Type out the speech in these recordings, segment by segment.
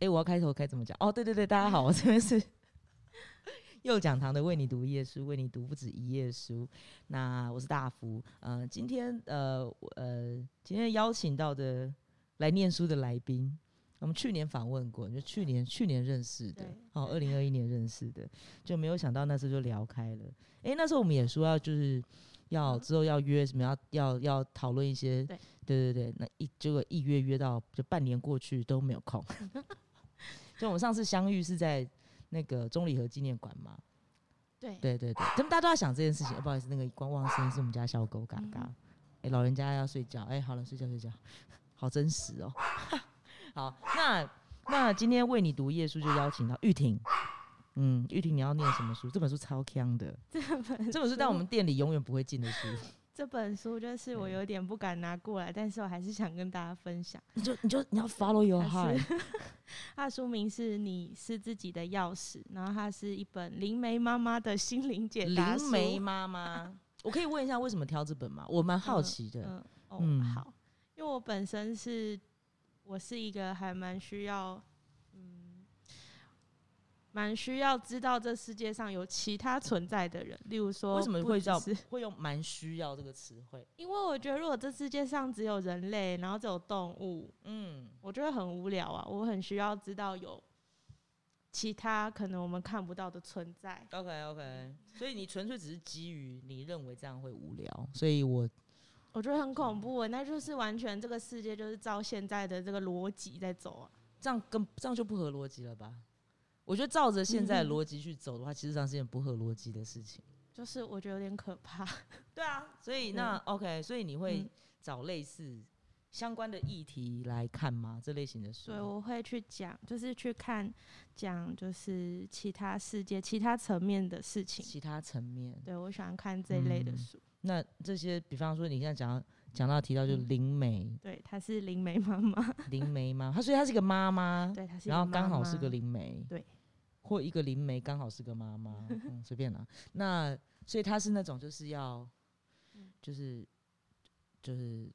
哎，我要开头该怎么讲？哦，对对对，大家好，我这边是 右讲堂的，为你读一页书，为你读不止一页书。那我是大福，呃，今天呃呃，今天邀请到的来念书的来宾，我们去年访问过，就去年去年认识的，哦，二零二一年认识的，就没有想到那时候就聊开了。哎，那时候我们也说要就是要之后要约什么，要要要讨论一些，对对对对，那一结果一约约到就半年过去都没有空。就我们上次相遇是在那个中礼和纪念馆嘛？对对对对，他们大家都在想这件事情。不好意思，那个观望声是我们家小狗嘎嘎。哎，老人家要睡觉。哎，好了，睡觉睡觉，好真实哦。好，那那今天为你读夜书就邀请到玉婷。嗯，玉婷你要念什么书？这本书超强的。这本这本书在我们店里永远不会进的书。这本书就是我有点不敢拿过来，但是我还是想跟大家分享。你就你就你要 follow your heart。它的书名是你是自己的钥匙，然后它是一本灵媒妈妈的心灵解答灵媒 妈妈，我可以问一下为什么挑这本吗？我蛮好奇的。嗯哦，好，因为我本身是我是一个还蛮需要。蛮需要知道这世界上有其他存在的人，例如说，为什么会叫会用“蛮需要”这个词汇？因为我觉得，如果这世界上只有人类，然后只有动物，嗯，我觉得很无聊啊。我很需要知道有其他可能我们看不到的存在。OK OK，所以你纯粹只是基于你认为这样会无聊，所以我我觉得很恐怖。那就是完全这个世界就是照现在的这个逻辑在走啊，这样跟这样就不合逻辑了吧？我觉得照着现在的逻辑去走的话，其实上是件不合逻辑的事情。就是我觉得有点可怕。对啊，所以那 OK，所以你会找类似相关的议题来看吗？这类型的书？对，我会去讲，就是去看讲，就是其他世界、其他层面的事情。其他层面。对，我喜欢看这一类的书。那这些，比方说你现在讲讲到提到，就灵媒。对，她是灵媒妈妈。灵媒妈，她所以她是个妈妈。对，她是。然后刚好是个灵媒。对。或一个灵媒刚好是个妈妈，嗯，随便啦。那所以他是那种就是要，就是就是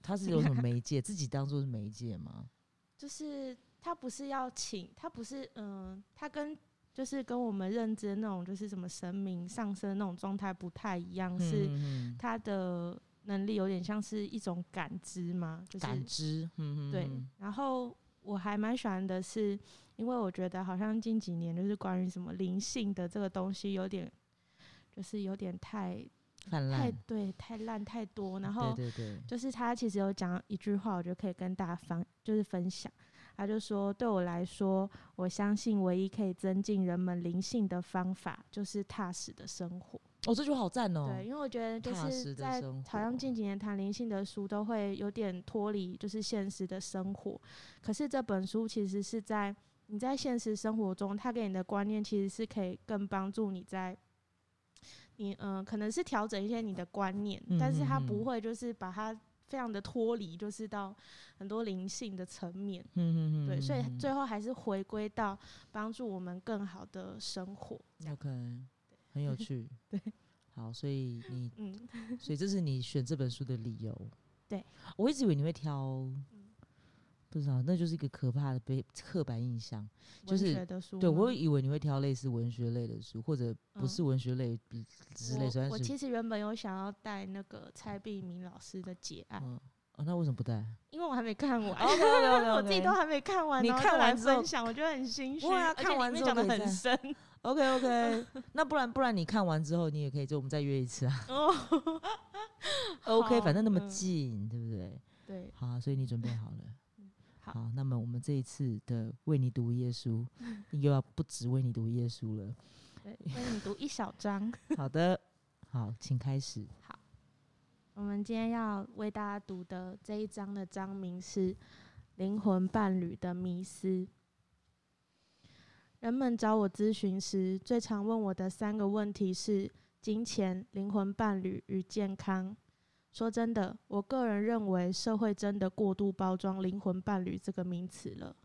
他是有什么媒介，自己当做是媒介吗？就是他不是要请，他不是嗯，他跟就是跟我们认知的那种就是什么神明上升那种状态不太一样，是他的能力有点像是一种感知吗？就是感知，嗯对。然后我还蛮喜欢的是。因为我觉得好像近几年就是关于什么灵性的这个东西有点，就是有点太太对太烂太多，然后对对对，就是他其实有讲一句话，我觉得可以跟大家分就是分享。他就说，对我来说，我相信唯一可以增进人们灵性的方法就是踏实的生活。哦，这句话好赞哦！对，因为我觉得就是在好像近几年谈灵性的书都会有点脱离就是现实的生活，可是这本书其实是在。你在现实生活中，它给你的观念其实是可以更帮助你在你嗯，可能是调整一些你的观念，但是它不会就是把它非常的脱离，就是到很多灵性的层面。嗯嗯嗯，对，所以最后还是回归到帮助我们更好的生活。OK，很有趣。对，好，所以你嗯，所以这是你选这本书的理由。对，我一直以为你会挑。不知道，那就是一个可怕的被刻板印象，就是对我以为你会挑类似文学类的书，或者不是文学类之类。我其实原本有想要带那个蔡碧明老师的《解案》，哦，那为什么不带？因为我还没看完，我自己都还没看完。你看完分享，我觉得很心虚。哇，看完之后讲的很深。OK OK，那不然不然你看完之后，你也可以就我们再约一次啊。哦 OK，反正那么近，对不对？对。好，所以你准备好了。好，那么我们这一次的为你读耶稣，又要不止为你读耶稣了，对，为你读一小章。好的，好，请开始。我们今天要为大家读的这一章的章名是《灵魂伴侣的迷思》。人们找我咨询时，最常问我的三个问题是：金钱、灵魂伴侣与健康。说真的，我个人认为社会真的过度包装“灵魂伴侣”这个名词了。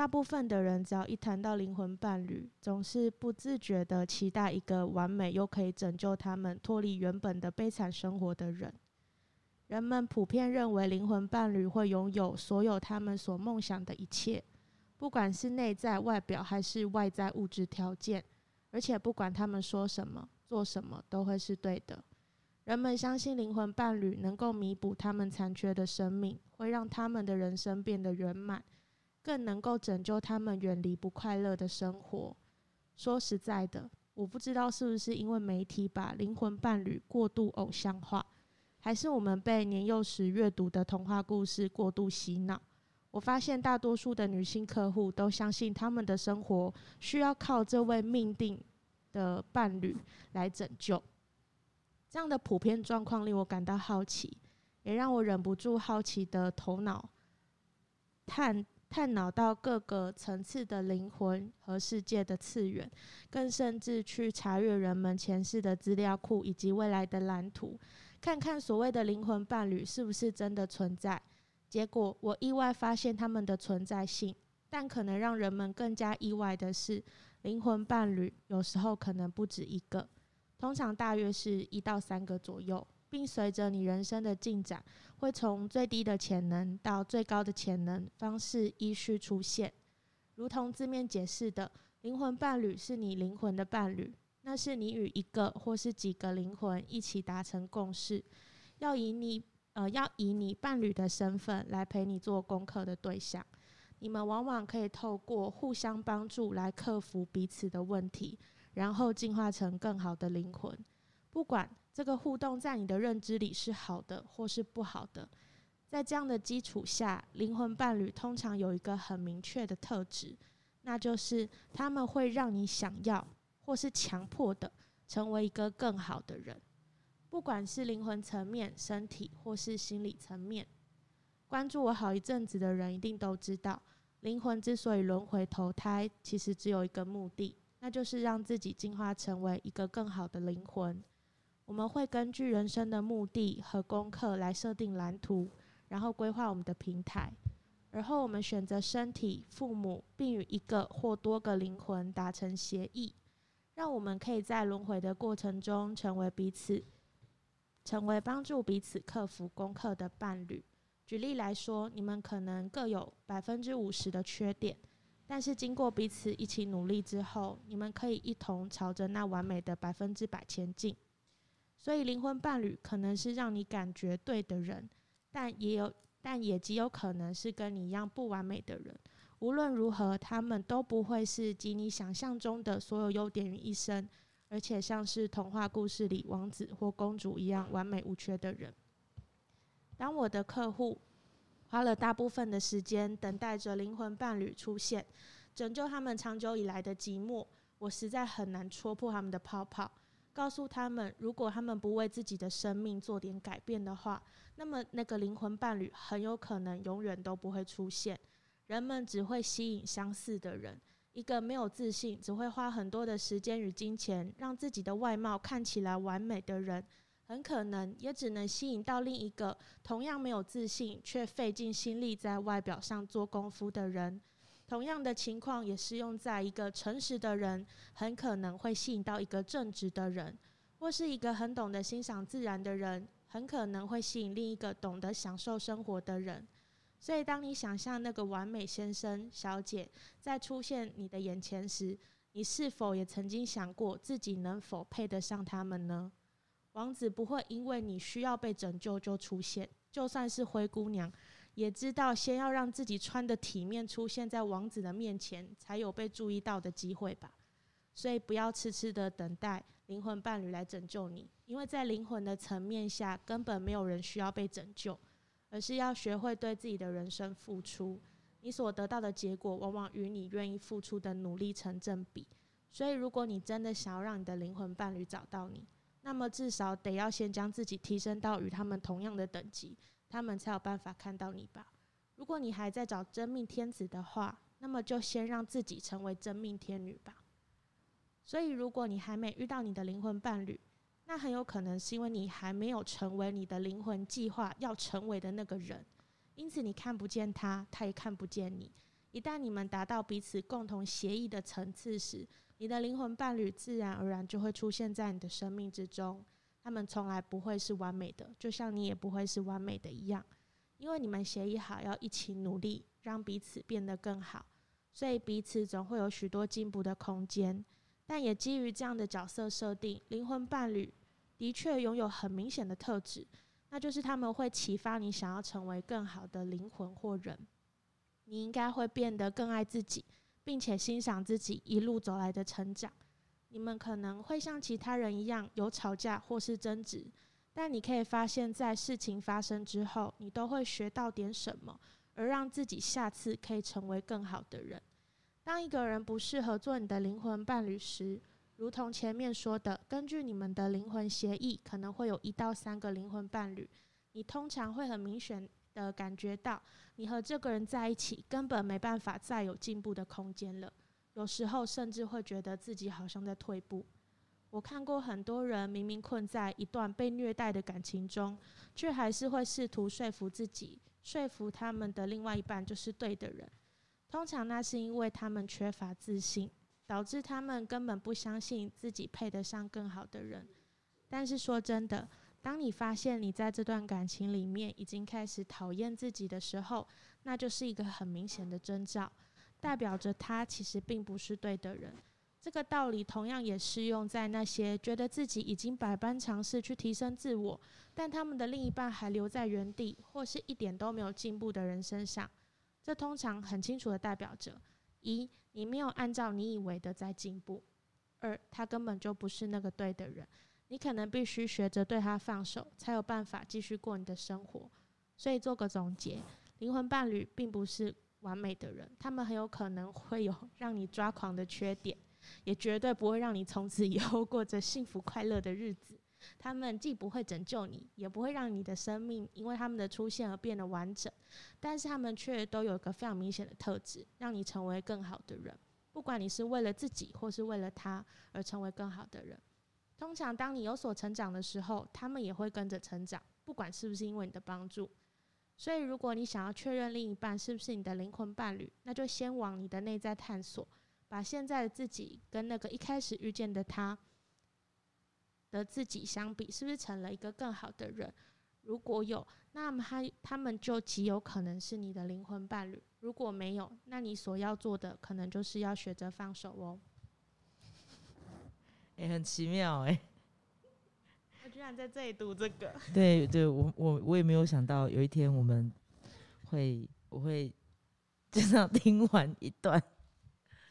大部分的人只要一谈到灵魂伴侣，总是不自觉的期待一个完美又可以拯救他们脱离原本的悲惨生活的人。人们普遍认为灵魂伴侣会拥有所有他们所梦想的一切，不管是内在外表还是外在物质条件，而且不管他们说什么、做什么，都会是对的。人们相信灵魂伴侣能够弥补他们残缺的生命，会让他们的人生变得圆满，更能够拯救他们远离不快乐的生活。说实在的，我不知道是不是因为媒体把灵魂伴侣过度偶像化，还是我们被年幼时阅读的童话故事过度洗脑。我发现大多数的女性客户都相信他们的生活需要靠这位命定的伴侣来拯救。这样的普遍状况令我感到好奇，也让我忍不住好奇的头脑探探讨到各个层次的灵魂和世界的次元，更甚至去查阅人们前世的资料库以及未来的蓝图，看看所谓的灵魂伴侣是不是真的存在。结果，我意外发现他们的存在性，但可能让人们更加意外的是，灵魂伴侣有时候可能不止一个，通常大约是一到三个左右，并随着你人生的进展，会从最低的潜能到最高的潜能方式依序出现。如同字面解释的，灵魂伴侣是你灵魂的伴侣，那是你与一个或是几个灵魂一起达成共识，要以你。呃，要以你伴侣的身份来陪你做功课的对象，你们往往可以透过互相帮助来克服彼此的问题，然后进化成更好的灵魂。不管这个互动在你的认知里是好的或是不好的，在这样的基础下，灵魂伴侣通常有一个很明确的特质，那就是他们会让你想要或是强迫的成为一个更好的人。不管是灵魂层面、身体或是心理层面，关注我好一阵子的人一定都知道，灵魂之所以轮回投胎，其实只有一个目的，那就是让自己进化成为一个更好的灵魂。我们会根据人生的目的和功课来设定蓝图，然后规划我们的平台，而后我们选择身体、父母，并与一个或多个灵魂达成协议，让我们可以在轮回的过程中成为彼此。成为帮助彼此克服功课的伴侣。举例来说，你们可能各有百分之五十的缺点，但是经过彼此一起努力之后，你们可以一同朝着那完美的百分之百前进。所以，灵魂伴侣可能是让你感觉对的人，但也有，但也极有可能是跟你一样不完美的人。无论如何，他们都不会是集你想象中的所有优点于一身。而且像是童话故事里王子或公主一样完美无缺的人。当我的客户花了大部分的时间等待着灵魂伴侣出现，拯救他们长久以来的寂寞，我实在很难戳破他们的泡泡，告诉他们，如果他们不为自己的生命做点改变的话，那么那个灵魂伴侣很有可能永远都不会出现。人们只会吸引相似的人。一个没有自信、只会花很多的时间与金钱让自己的外貌看起来完美的人，很可能也只能吸引到另一个同样没有自信却费尽心力在外表上做功夫的人。同样的情况也适用在一个诚实的人，很可能会吸引到一个正直的人，或是一个很懂得欣赏自然的人，很可能会吸引另一个懂得享受生活的人。所以，当你想象那个完美先生、小姐在出现你的眼前时，你是否也曾经想过自己能否配得上他们呢？王子不会因为你需要被拯救就出现，就算是灰姑娘，也知道先要让自己穿的体面出现在王子的面前，才有被注意到的机会吧。所以，不要痴痴的等待灵魂伴侣来拯救你，因为在灵魂的层面下，根本没有人需要被拯救。而是要学会对自己的人生付出，你所得到的结果往往与你愿意付出的努力成正比。所以，如果你真的想要让你的灵魂伴侣找到你，那么至少得要先将自己提升到与他们同样的等级，他们才有办法看到你吧。如果你还在找真命天子的话，那么就先让自己成为真命天女吧。所以，如果你还没遇到你的灵魂伴侣，那很有可能是因为你还没有成为你的灵魂计划要成为的那个人，因此你看不见他，他也看不见你。一旦你们达到彼此共同协议的层次时，你的灵魂伴侣自然而然就会出现在你的生命之中。他们从来不会是完美的，就像你也不会是完美的一样，因为你们协议好要一起努力，让彼此变得更好。所以彼此总会有许多进步的空间。但也基于这样的角色设定，灵魂伴侣的确拥有很明显的特质，那就是他们会启发你想要成为更好的灵魂或人。你应该会变得更爱自己，并且欣赏自己一路走来的成长。你们可能会像其他人一样有吵架或是争执，但你可以发现，在事情发生之后，你都会学到点什么，而让自己下次可以成为更好的人。当一个人不适合做你的灵魂伴侣时，如同前面说的，根据你们的灵魂协议，可能会有一到三个灵魂伴侣。你通常会很明显的感觉到，你和这个人在一起根本没办法再有进步的空间了。有时候甚至会觉得自己好像在退步。我看过很多人明明困在一段被虐待的感情中，却还是会试图说服自己，说服他们的另外一半就是对的人。通常那是因为他们缺乏自信，导致他们根本不相信自己配得上更好的人。但是说真的，当你发现你在这段感情里面已经开始讨厌自己的时候，那就是一个很明显的征兆，代表着他其实并不是对的人。这个道理同样也适用在那些觉得自己已经百般尝试去提升自我，但他们的另一半还留在原地，或是一点都没有进步的人身上。这通常很清楚的代表着：一，你没有按照你以为的在进步；二，他根本就不是那个对的人。你可能必须学着对他放手，才有办法继续过你的生活。所以做个总结：灵魂伴侣并不是完美的人，他们很有可能会有 让你抓狂的缺点，也绝对不会让你从此以后过着幸福快乐的日子。他们既不会拯救你，也不会让你的生命因为他们的出现而变得完整，但是他们却都有一个非常明显的特质，让你成为更好的人。不管你是为了自己或是为了他而成为更好的人，通常当你有所成长的时候，他们也会跟着成长，不管是不是因为你的帮助。所以，如果你想要确认另一半是不是你的灵魂伴侣，那就先往你的内在探索，把现在的自己跟那个一开始遇见的他。的自己相比，是不是成了一个更好的人？如果有，那么他他们就极有可能是你的灵魂伴侣；如果没有，那你所要做的，可能就是要学着放手哦。哎，很奇妙哎！居然在这里读这个。对对，我我我也没有想到有一天我们会我会就这样听完一段，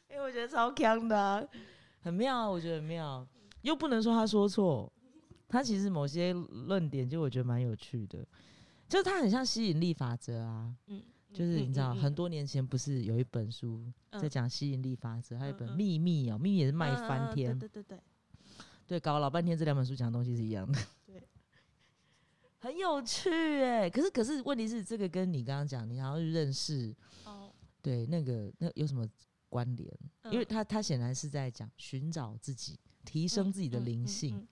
因为我觉得超强的，很妙啊，我觉得很妙。又不能说他说错，他其实某些论点就我觉得蛮有趣的，就是他很像吸引力法则啊，嗯，就是你知道很多年前不是有一本书在讲吸引力法则，还有一本秘密哦，秘密也是卖翻天，对对对，对，搞了老半天这两本书讲的东西是一样的，对，很有趣哎，可是可是问题是这个跟你刚刚讲，你好像去认识哦，对，那个那有什么关联？因为他他显然是在讲寻找自己。提升自己的灵性。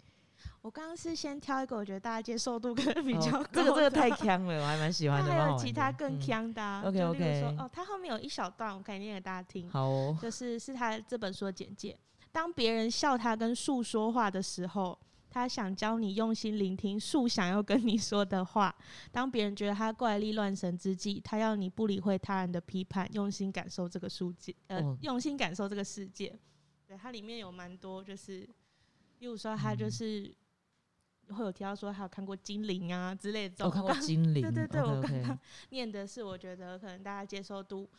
我刚刚是先挑一个，我觉得大家接受度可能比较高。这个这个太强了，我还蛮喜欢的。还有其他更强的。OK OK。说哦，他后面有一小段，我可以念给大家听。好哦。就是是他这本书的简介。当别人笑他跟树说话的时候，他想教你用心聆听树想要跟你说的话。当别人觉得他怪力乱神之际，他要你不理会他人的批判，用心感受这个世界。呃，用心感受这个世界。对，它里面有蛮多，就是，例如说，他就是会有提到说，他有看过精灵啊之类的。我看过精灵，对 对对，我刚刚 念的是，我觉得可能大家接受度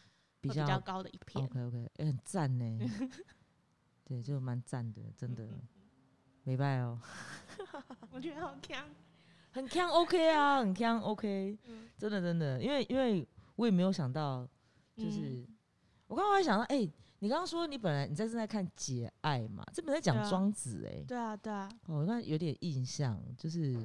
比较高的一篇。OK OK，哎，很赞呢。对，就蛮赞的，真的，没拜哦。我觉得好强，很强 OK 啊，很强 OK，真的真的，因为因为我也没有想到，就是我刚刚还想到，哎。你刚刚说你本来你在正在看《节爱》嘛？这本在讲庄子哎。对啊，对啊。哦，那有点印象，就是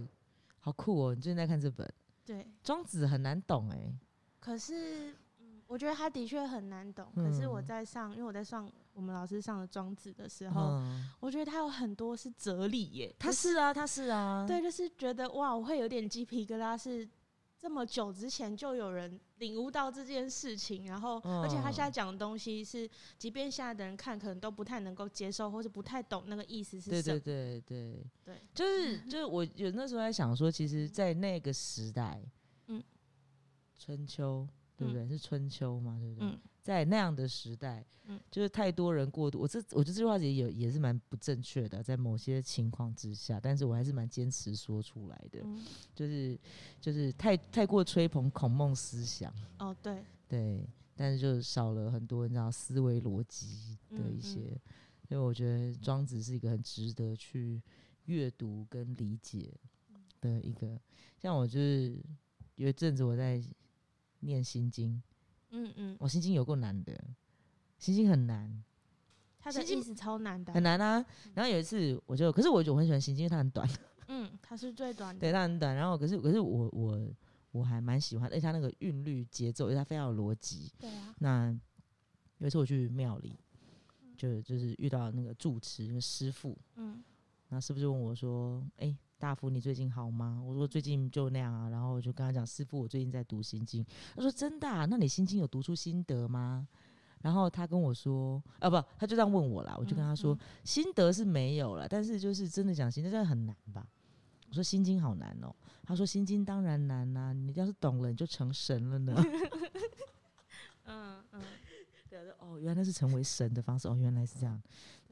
好酷哦！你最近在看这本？对。庄子很难懂哎。可是，嗯，我觉得他的确很难懂。可是我在上，因为我在上我们老师上的庄子的时候，我觉得他有很多是哲理耶。他是啊，他是啊。对，就是觉得哇，我会有点鸡皮疙瘩是。这么久之前就有人领悟到这件事情，然后而且他现在讲的东西是，即便现在的人看可能都不太能够接受，或是不太懂那个意思是什么。对对对对对，就是就是我有那时候在想说，其实，在那个时代，嗯，春秋对不对？是春秋嘛，对不对？在那样的时代，嗯，就是太多人过度。我这我觉得这句话也有也是蛮不正确的，在某些情况之下，但是我还是蛮坚持说出来的，就是就是太太过吹捧孔孟思想。哦，对对，但是就少了很多你知道思维逻辑的一些，所以我觉得庄子是一个很值得去阅读跟理解的一个。像我就是有一阵子我在念心经。嗯嗯，我心经有过难的，心经很难，他的意思超难的，很难啊。然后有一次我就，可是我就很喜欢心经，因为它很短。嗯，它是最短的，对，它很短。然后可是可是我我我还蛮喜欢，而且它那个韵律节奏，因为它非常有逻辑。对啊。那有一次我去庙里，就就是遇到那个住持师傅，嗯，那师傅就问我说：“哎。”大福，你最近好吗？我说最近就那样啊，然后我就跟他讲，师傅，我最近在读心经。他说真的？啊那你心经有读出心得吗？然后他跟我说，啊不，他就这样问我啦。我就跟他说，心得是没有了，但是就是真的讲心，真的很难吧？我说心经好难哦。他说心经当然难啦，你要是懂了，你就成神了呢。嗯嗯，对啊，哦，原来是成为神的方式哦，原来是这样。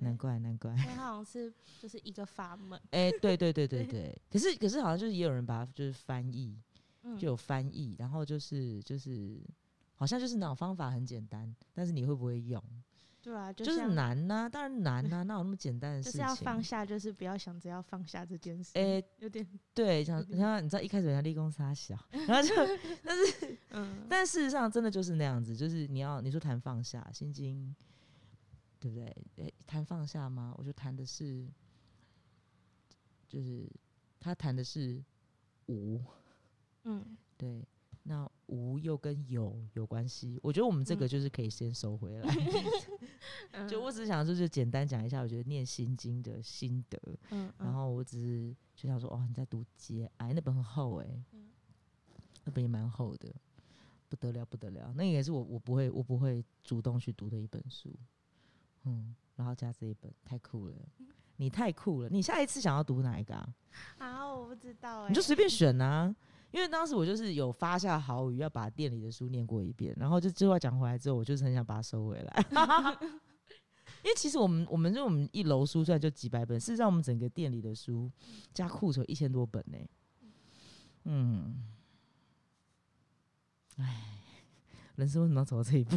难怪，难怪，它好像是就是一个法门。哎，对对对对 对。可是可是好像就是也有人把它就是翻译，就有翻译，然后就是就是好像就是那种方法很简单，但是你会不会用？对啊，就是难呐，当然难呐，哪有那么简单的事情？就是要放下，就是不要想着要放下这件事。哎，有点对，像像你知道一开始人家立功杀小，然后就但是嗯，但事实上真的就是那样子，就是你要你说谈放下心经。对不对？诶，谈放下吗？我就谈的是，就是他谈的是无，嗯，对。那无又跟有有关系，我觉得我们这个就是可以先收回来。就我只是想就是简单讲一下，我觉得念心经的心得。嗯，然后我只是就想说，哦，你在读节哀那本很厚哎，那本也蛮厚的，不得了不得了。那也是我我不会我不会主动去读的一本书。嗯，然后加这一本，太酷了！你太酷了！你下一次想要读哪一个啊？啊，我不知道哎，你就随便选啊。因为当时我就是有发下豪语，要把店里的书念过一遍，然后就这话讲回来之后，我就是很想把它收回来。因为其实我们，我们就我们一楼书虽然就几百本，事实上我们整个店里的书加库存一千多本呢。嗯，哎，人生为什么要走到这一步？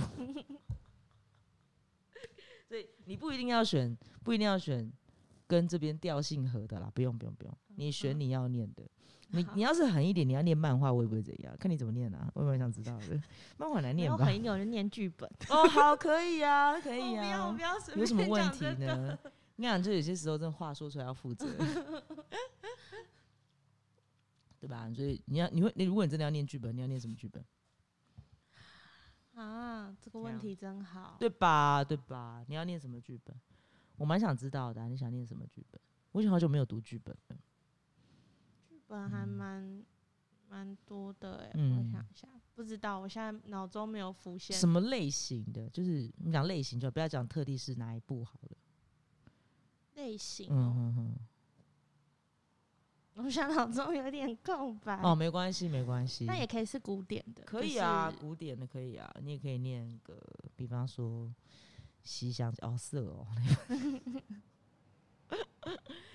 你不一定要选，不一定要选跟这边调性合的啦，不用不用不用，你选你要念的。你你要是狠一点，你要念漫画会不会怎样？看你怎么念啊，我蛮想知道的。漫画来念吧？狠一点我就念剧本。哦，好，可以啊，可 以啊。不要不要，有什么问题呢？你想，就有些时候，这话说出来要负责，对吧？所以你要，你会，你如果你真的要念剧本，你要念什么剧本？啊，这个问题真好，对吧？对吧？你要念什么剧本？我蛮想知道的。你想念什么剧本？我已经好久没有读剧本了。剧本还蛮蛮多的哎，我想一下，不知道，我现在脑中没有浮现什么类型的。就是你讲类型，就不要讲特地是哪一部好了。类型，嗯嗯嗯。我想脑中有点空白哦，没关系，没关系。那也可以是古典的，可以啊，古典的可以啊。你也可以念个，比方说《西厢》哦，色哦。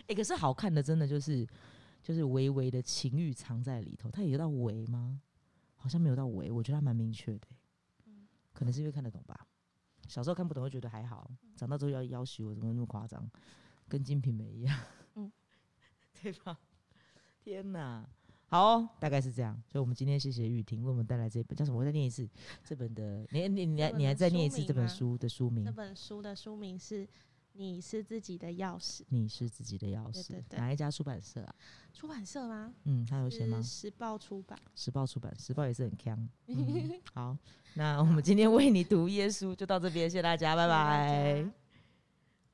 哎，可是好看的真的就是就是微微的情欲藏在里头，它有到微吗？好像没有到微，我觉得它蛮明确的。嗯，可能是因为看得懂吧。小时候看不懂会觉得还好，长大之后要要求我怎么那么夸张，跟《金瓶梅》一样，嗯，对吧？天呐，好，大概是这样。所以，我们今天谢谢玉婷为我们带来这本叫什么？我再念一次这本的，你你你还你还再念一次这本书的书名？这本书的书名是《你是自己的钥匙》。你是自己的钥匙。哪一家出版社啊？出版社吗？嗯，他有写吗？时报出版。时报出版，时报也是很强。好，那我们今天为你读耶稣就到这边，谢谢大家，拜拜。